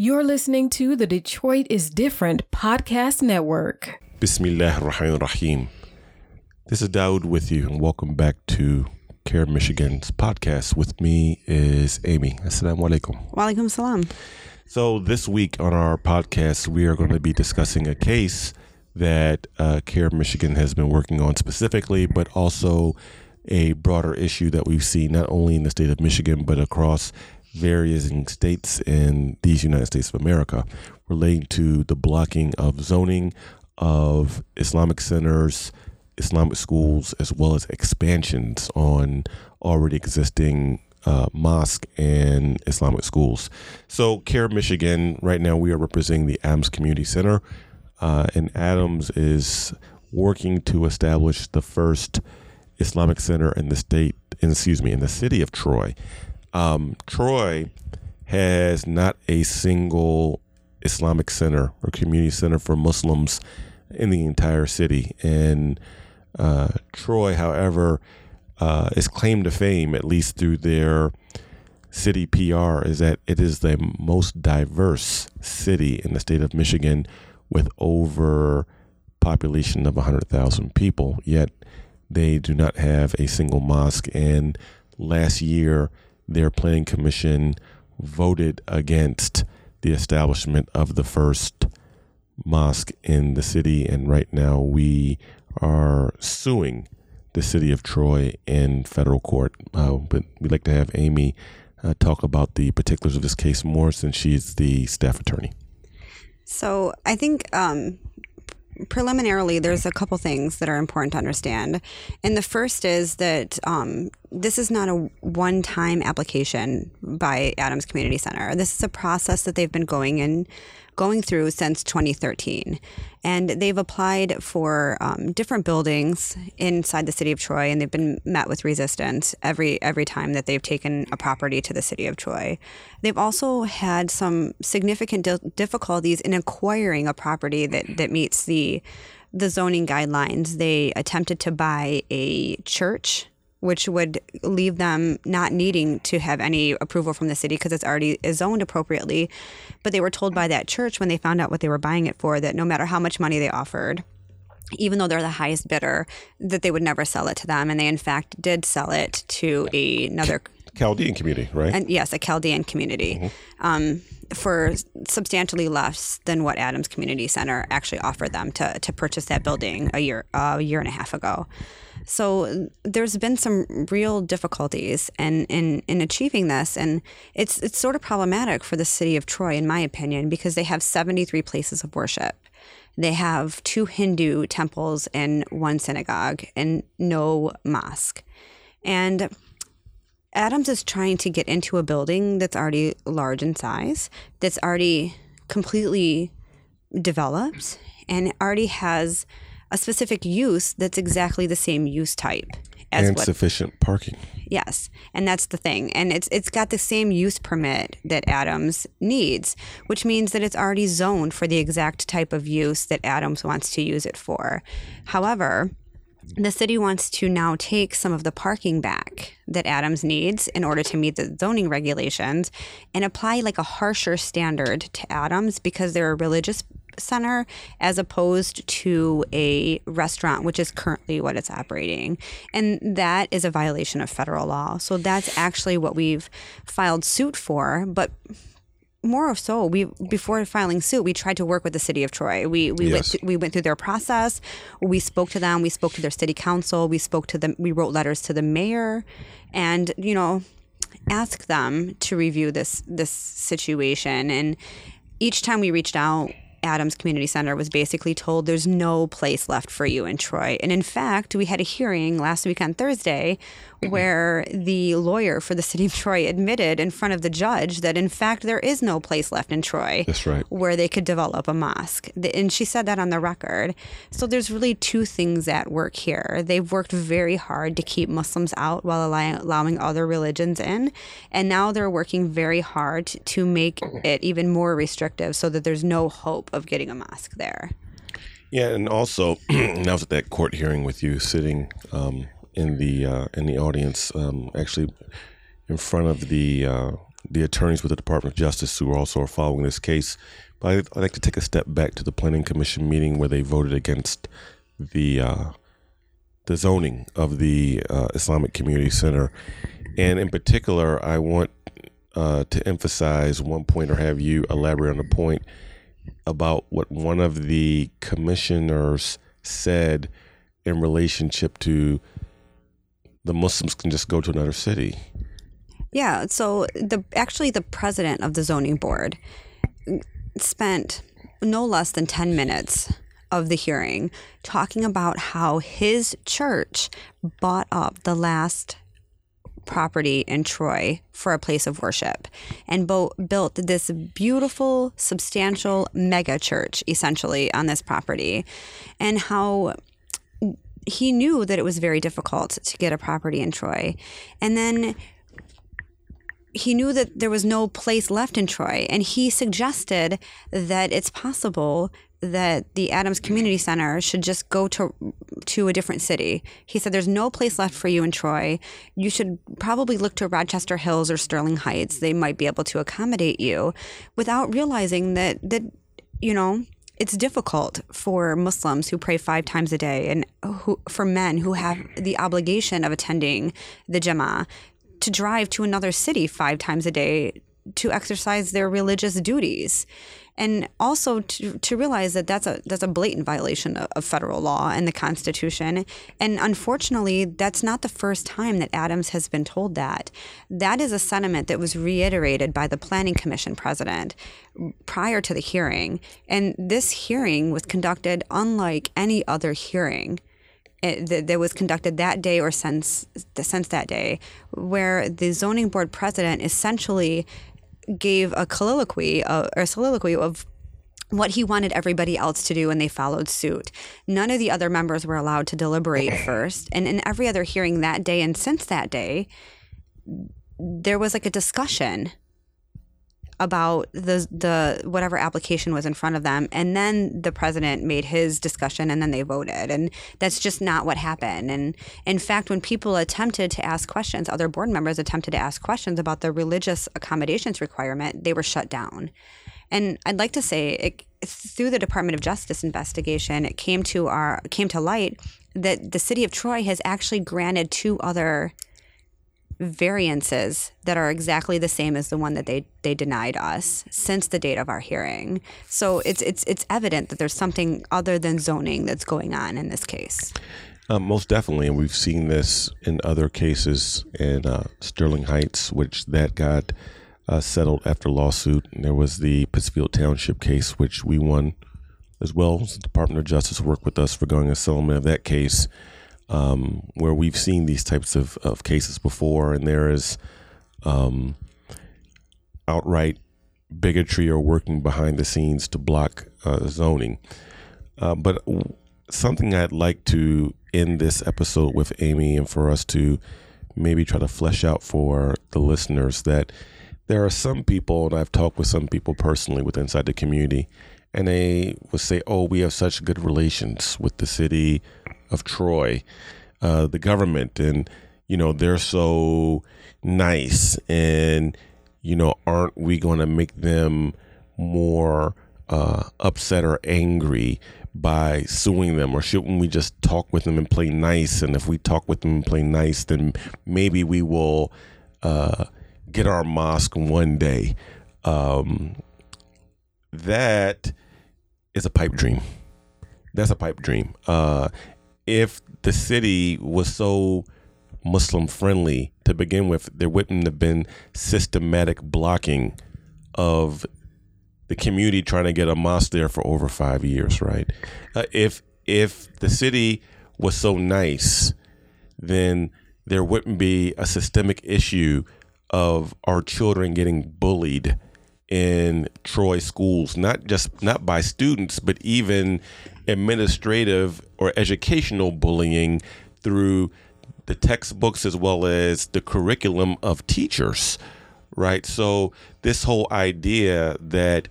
You're listening to the Detroit is Different podcast network. Bismillah ar-Rahman rahim This is Dawud with you, and welcome back to CAIR Michigan's podcast. With me is Amy. Assalamu alaikum. Walaikum salam. So, this week on our podcast, we are going to be discussing a case that uh, CAIR Michigan has been working on specifically, but also a broader issue that we've seen not only in the state of Michigan, but across various states in these United States of America relating to the blocking of zoning of Islamic centers, Islamic schools, as well as expansions on already existing uh, mosque and Islamic schools. So, CAIR Michigan, right now we are representing the Adams Community Center, uh, and Adams is working to establish the first Islamic center in the state, in, excuse me, in the city of Troy. Um, Troy has not a single Islamic center or community center for Muslims in the entire city. And uh, Troy, however, uh, is claimed to fame, at least through their city PR, is that it is the most diverse city in the state of Michigan with over population of 100,000 people. Yet they do not have a single mosque. And last year, their planning commission voted against the establishment of the first mosque in the city. And right now, we are suing the city of Troy in federal court. Uh, but we'd like to have Amy uh, talk about the particulars of this case more since she's the staff attorney. So I think um, preliminarily, there's a couple things that are important to understand. And the first is that um, this is not a one time application by Adams Community Center. This is a process that they've been going in going through since 2013. And they've applied for um, different buildings inside the city of Troy, and they've been met with resistance every every time that they've taken a property to the city of Troy. They've also had some significant di- difficulties in acquiring a property that, that meets the the zoning guidelines. They attempted to buy a church which would leave them not needing to have any approval from the city because it's already zoned appropriately. But they were told by that church when they found out what they were buying it for that no matter how much money they offered, even though they're the highest bidder, that they would never sell it to them. And they, in fact, did sell it to another Chaldean community, right? And yes, a Chaldean community. Mm-hmm. Um, for substantially less than what Adams Community Center actually offered them to, to purchase that building a year a year and a half ago. So there's been some real difficulties in, in, in achieving this. And it's, it's sort of problematic for the city of Troy, in my opinion, because they have 73 places of worship. They have two Hindu temples and one synagogue and no mosque. And Adams is trying to get into a building that's already large in size, that's already completely developed, and already has a specific use that's exactly the same use type as and what, sufficient parking. Yes, and that's the thing, and it's it's got the same use permit that Adams needs, which means that it's already zoned for the exact type of use that Adams wants to use it for. However, the city wants to now take some of the parking back that Adams needs in order to meet the zoning regulations and apply like a harsher standard to Adams because they're a religious center as opposed to a restaurant, which is currently what it's operating. And that is a violation of federal law. So that's actually what we've filed suit for. But more of so, we before filing suit, we tried to work with the city of Troy. We we yes. went th- we went through their process. We spoke to them. We spoke to their city council. We spoke to them. We wrote letters to the mayor, and you know, ask them to review this this situation. And each time we reached out, Adams Community Center was basically told there's no place left for you in Troy. And in fact, we had a hearing last week on Thursday Mm-hmm. where the lawyer for the city of Troy admitted in front of the judge that in fact there is no place left in Troy That's right. where they could develop a mosque. And she said that on the record. So there's really two things at work here. They've worked very hard to keep Muslims out while allowing other religions in. And now they're working very hard to make it even more restrictive so that there's no hope of getting a mosque there. Yeah, and also, I was at that court hearing with you sitting um, in the uh, in the audience, um, actually in front of the uh, the attorneys with the Department of Justice who are also are following this case. But I'd, I'd like to take a step back to the Planning Commission meeting where they voted against the uh, the zoning of the uh, Islamic Community Center, and in particular, I want uh, to emphasize one point or have you elaborate on the point about what one of the commissioners said in relationship to the Muslims can just go to another city. Yeah. So the actually the president of the zoning board spent no less than ten minutes of the hearing talking about how his church bought up the last property in Troy for a place of worship and bo- built this beautiful, substantial mega church essentially on this property, and how he knew that it was very difficult to get a property in Troy. And then he knew that there was no place left in Troy, and he suggested that it's possible that the Adams Community Center should just go to to a different city. He said there's no place left for you in Troy. You should probably look to Rochester Hills or Sterling Heights. They might be able to accommodate you without realizing that that you know, it's difficult for Muslims who pray 5 times a day and who for men who have the obligation of attending the Jama'ah to drive to another city 5 times a day to exercise their religious duties and also to, to realize that that's a that's a blatant violation of, of, federal law and the Constitution. And unfortunately, that's not the first time that Adams has been told that. That is a sentiment that was reiterated by the Planning Commission president prior to the hearing. And this hearing was conducted unlike any other hearing. Eh, that was conducted that day or since since that day, where the zoning board president essentially gave a colloquy uh, or a soliloquy of what he wanted everybody else to do and they followed suit. None of the other members were allowed to deliberate first. And in every other hearing that day and since that day, there was like a discussion about the the whatever application was in front of them. And then the president made his discussion and then they voted. And that's just not what happened. And in fact when people attempted to ask questions other board members attempted to ask questions about the religious accommodations requirement they were shut down. And I'd like to say it, through the Department of Justice investigation it came to our came to light that the city of Troy has actually granted two other variances that are exactly the same as the one that they they denied us since the date of our hearing. So it's it's it's evident that there's something other than zoning that's going on in this case. Um, most definitely, and we've seen this in other cases in uh, Sterling Heights, which that got uh, settled after lawsuit. And there was the Pittsfield Township case, which we won as well. The Department of Justice worked with us for going a settlement of that case um, where we've seen these types of, of cases before, and there is um, outright bigotry or working behind the scenes to block uh, zoning. Uh, but something I'd like to end this episode with, Amy, and for us to maybe try to flesh out for the listeners that there are some people, and I've talked with some people personally with inside the community, and they would say, "Oh, we have such good relations with the city of Troy, uh, the government, and you know they're so nice, and you know aren't we going to make them more uh, upset or angry by suing them, or shouldn't we just talk with them and play nice? And if we talk with them and play nice, then maybe we will uh, get our mosque one day. Um, that is a pipe dream. That's a pipe dream. Uh, if the city was so Muslim friendly to begin with, there wouldn't have been systematic blocking of the community trying to get a mosque there for over five years, right? Uh, if if the city was so nice, then there wouldn't be a systemic issue of our children getting bullied in Troy schools, not just not by students, but even administrative or educational bullying through the textbooks as well as the curriculum of teachers, right? So, this whole idea that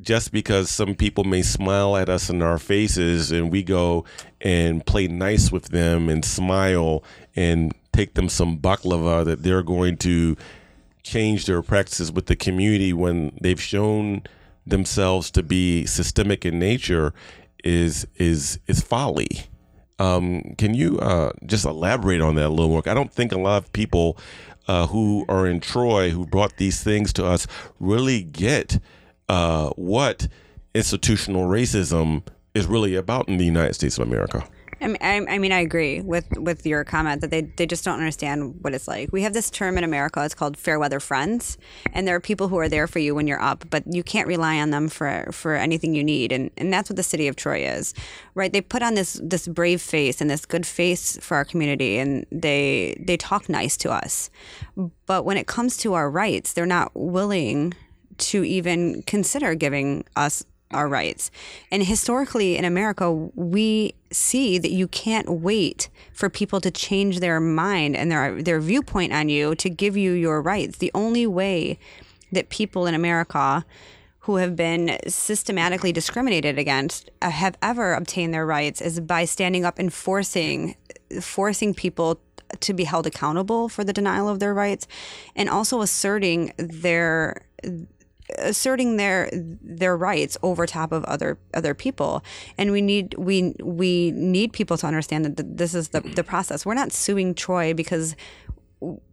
just because some people may smile at us in our faces and we go and play nice with them and smile and take them some baklava, that they're going to change their practices with the community when they've shown themselves to be systemic in nature is is is folly. Um, can you uh, just elaborate on that a little more? I don't think a lot of people uh, who are in Troy who brought these things to us really get uh, what institutional racism is really about in the United States of America. I mean, I, I mean, I agree with with your comment that they they just don't understand what it's like. We have this term in America. It's called fair weather friends, and there are people who are there for you when you're up, but you can't rely on them for for anything you need, and and that's what the city of Troy is, right? They put on this this brave face and this good face for our community, and they they talk nice to us, but when it comes to our rights, they're not willing to even consider giving us our rights. And historically in America, we see that you can't wait for people to change their mind and their their viewpoint on you to give you your rights. The only way that people in America who have been systematically discriminated against uh, have ever obtained their rights is by standing up and forcing forcing people to be held accountable for the denial of their rights and also asserting their asserting their their rights over top of other other people. And we need we we need people to understand that this is the the process. We're not suing Troy because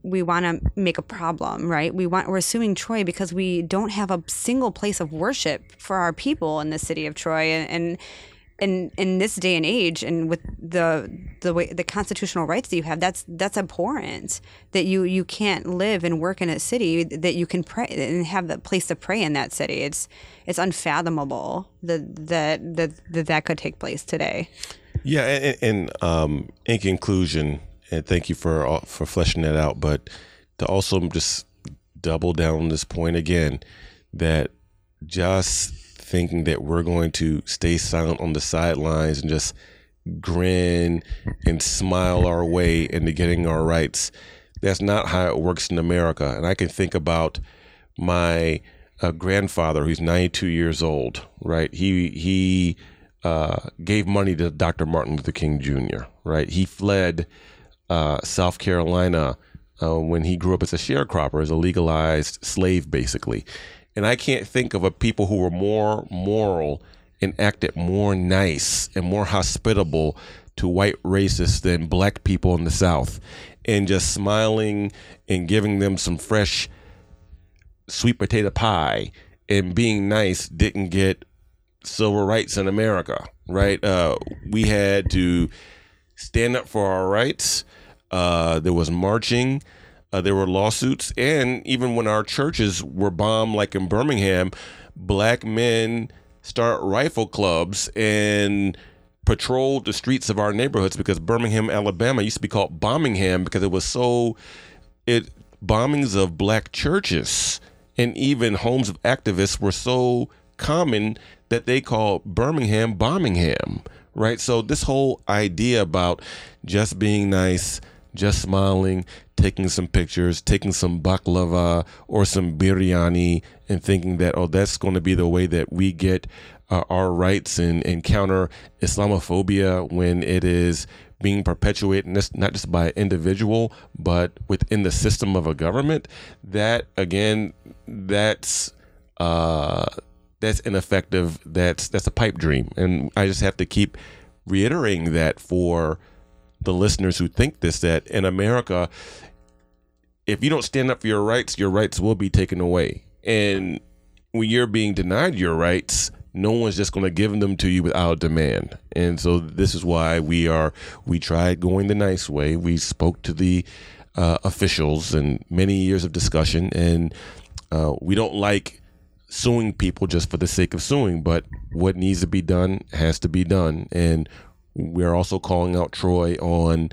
we want to make a problem right? We want we're suing Troy because we don't have a single place of worship for our people in the city of Troy. And, and in in this day and age and with the the way the constitutional rights that you have that's that's abhorrent that you you can't live and work in a city that you can pray and have the place to pray in that city. It's it's unfathomable that that that that, that could take place today. Yeah and, and um in conclusion and thank you for for fleshing that out but to also just double down on this point again that just thinking that we're going to stay silent on the sidelines and just grin and smile our way into getting our rights. That's not how it works in America. And I can think about my uh, grandfather, who's 92 years old. Right? He he uh, gave money to Dr. Martin Luther King Jr. Right? He fled uh, South Carolina uh, when he grew up as a sharecropper, as a legalized slave, basically. And I can't think of a people who were more moral and acted more nice and more hospitable to white racists than black people in the South. And just smiling and giving them some fresh sweet potato pie and being nice didn't get civil rights in America, right? Uh, we had to stand up for our rights. Uh, there was marching. Uh, there were lawsuits, and even when our churches were bombed, like in Birmingham, black men start rifle clubs and patrolled the streets of our neighborhoods because Birmingham, Alabama, used to be called Bombingham because it was so it bombings of black churches and even homes of activists were so common that they called Birmingham Bombingham, right? So this whole idea about just being nice, just smiling, taking some pictures, taking some baklava or some biryani, and thinking that, oh, that's going to be the way that we get uh, our rights and, and counter Islamophobia when it is being perpetuated not just by an individual, but within the system of a government. That, again, that's. Uh, that's ineffective. That's that's a pipe dream, and I just have to keep reiterating that for the listeners who think this that in America, if you don't stand up for your rights, your rights will be taken away. And when you're being denied your rights, no one's just going to give them to you without demand. And so this is why we are we tried going the nice way. We spoke to the uh, officials and many years of discussion, and uh, we don't like suing people just for the sake of suing. But what needs to be done has to be done, and we're also calling out Troy on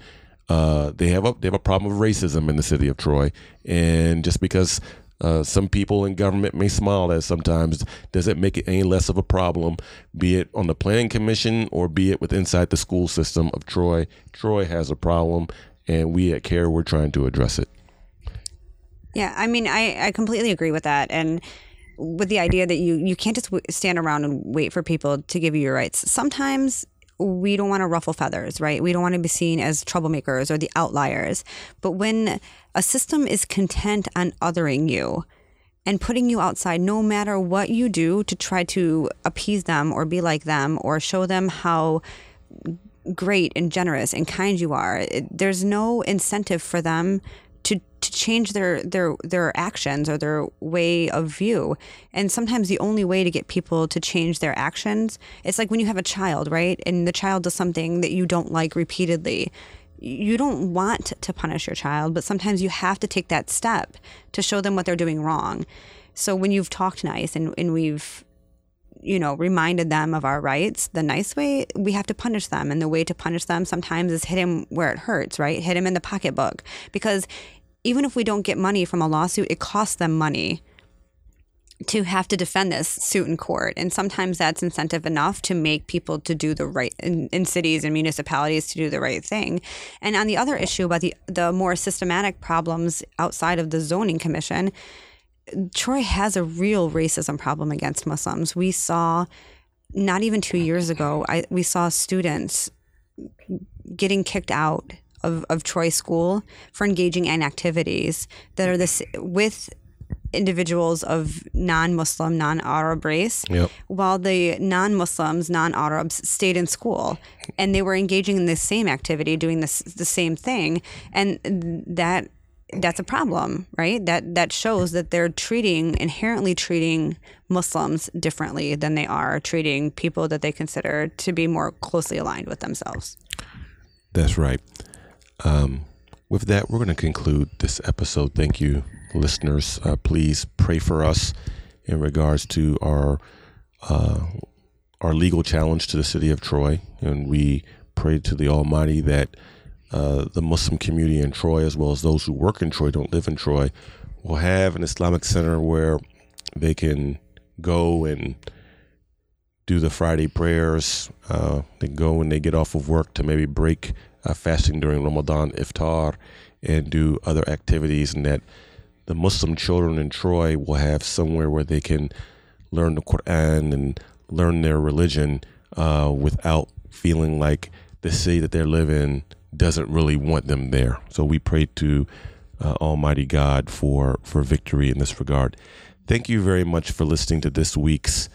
uh, they have a they have a problem of racism in the city of Troy, and just because uh, some people in government may smile at sometimes doesn't make it any less of a problem, be it on the planning commission or be it with inside the school system of Troy. Troy has a problem, and we at CAIR we're trying to address it. Yeah, I mean, I, I completely agree with that, and with the idea that you you can't just stand around and wait for people to give you your rights. Sometimes we don't want to ruffle feathers, right? We don't want to be seen as troublemakers or the outliers. But when a system is content on othering you and putting you outside, no matter what you do to try to appease them or be like them or show them how great and generous and kind you are, there's no incentive for them change their their their actions or their way of view. And sometimes the only way to get people to change their actions, it's like when you have a child, right? And the child does something that you don't like repeatedly. You don't want to punish your child, but sometimes you have to take that step to show them what they're doing wrong. So when you've talked nice and, and we've you know, reminded them of our rights the nice way, we have to punish them. And the way to punish them sometimes is hit him where it hurts, right? Hit him in the pocketbook. Because even if we don't get money from a lawsuit, it costs them money to have to defend this suit in court and sometimes that's incentive enough to make people to do the right in, in, cities and municipalities to do the right thing and on the other issue about the the more systematic problems outside of the zoning commission Troy has a real racism problem against Muslims. We saw not even two years ago, I, we saw students getting kicked out of, of Troy School for engaging in activities that are this with individuals of non-Muslim, non-Arab race, yep. while the non-Muslims, non-Arabs stayed in school, and they were engaging in the same activity, doing this the same thing, and that that's a problem, right? That that shows that they're treating inherently treating Muslims differently than they are treating people that they consider to be more closely aligned with themselves. That's right. Um, with that, we're going to conclude this episode. Thank you, listeners. Uh, please pray for us in regards to our uh, our legal challenge to the city of Troy, and we pray to the Almighty that uh, the Muslim community in Troy, as well as those who work in Troy, don't live in Troy, will have an Islamic center where they can go and do the Friday prayers. Uh, they go when they get off of work to maybe break uh, fasting during Ramadan iftar and do other activities, and that the Muslim children in Troy will have somewhere where they can learn the Quran and learn their religion uh, without feeling like the city that they live in doesn't really want them there. So we pray to uh, Almighty God for for victory in this regard. Thank you very much for listening to this week's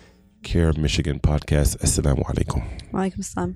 CAIR of Michigan podcast. Assalamu alaikum. Walaikum assalam.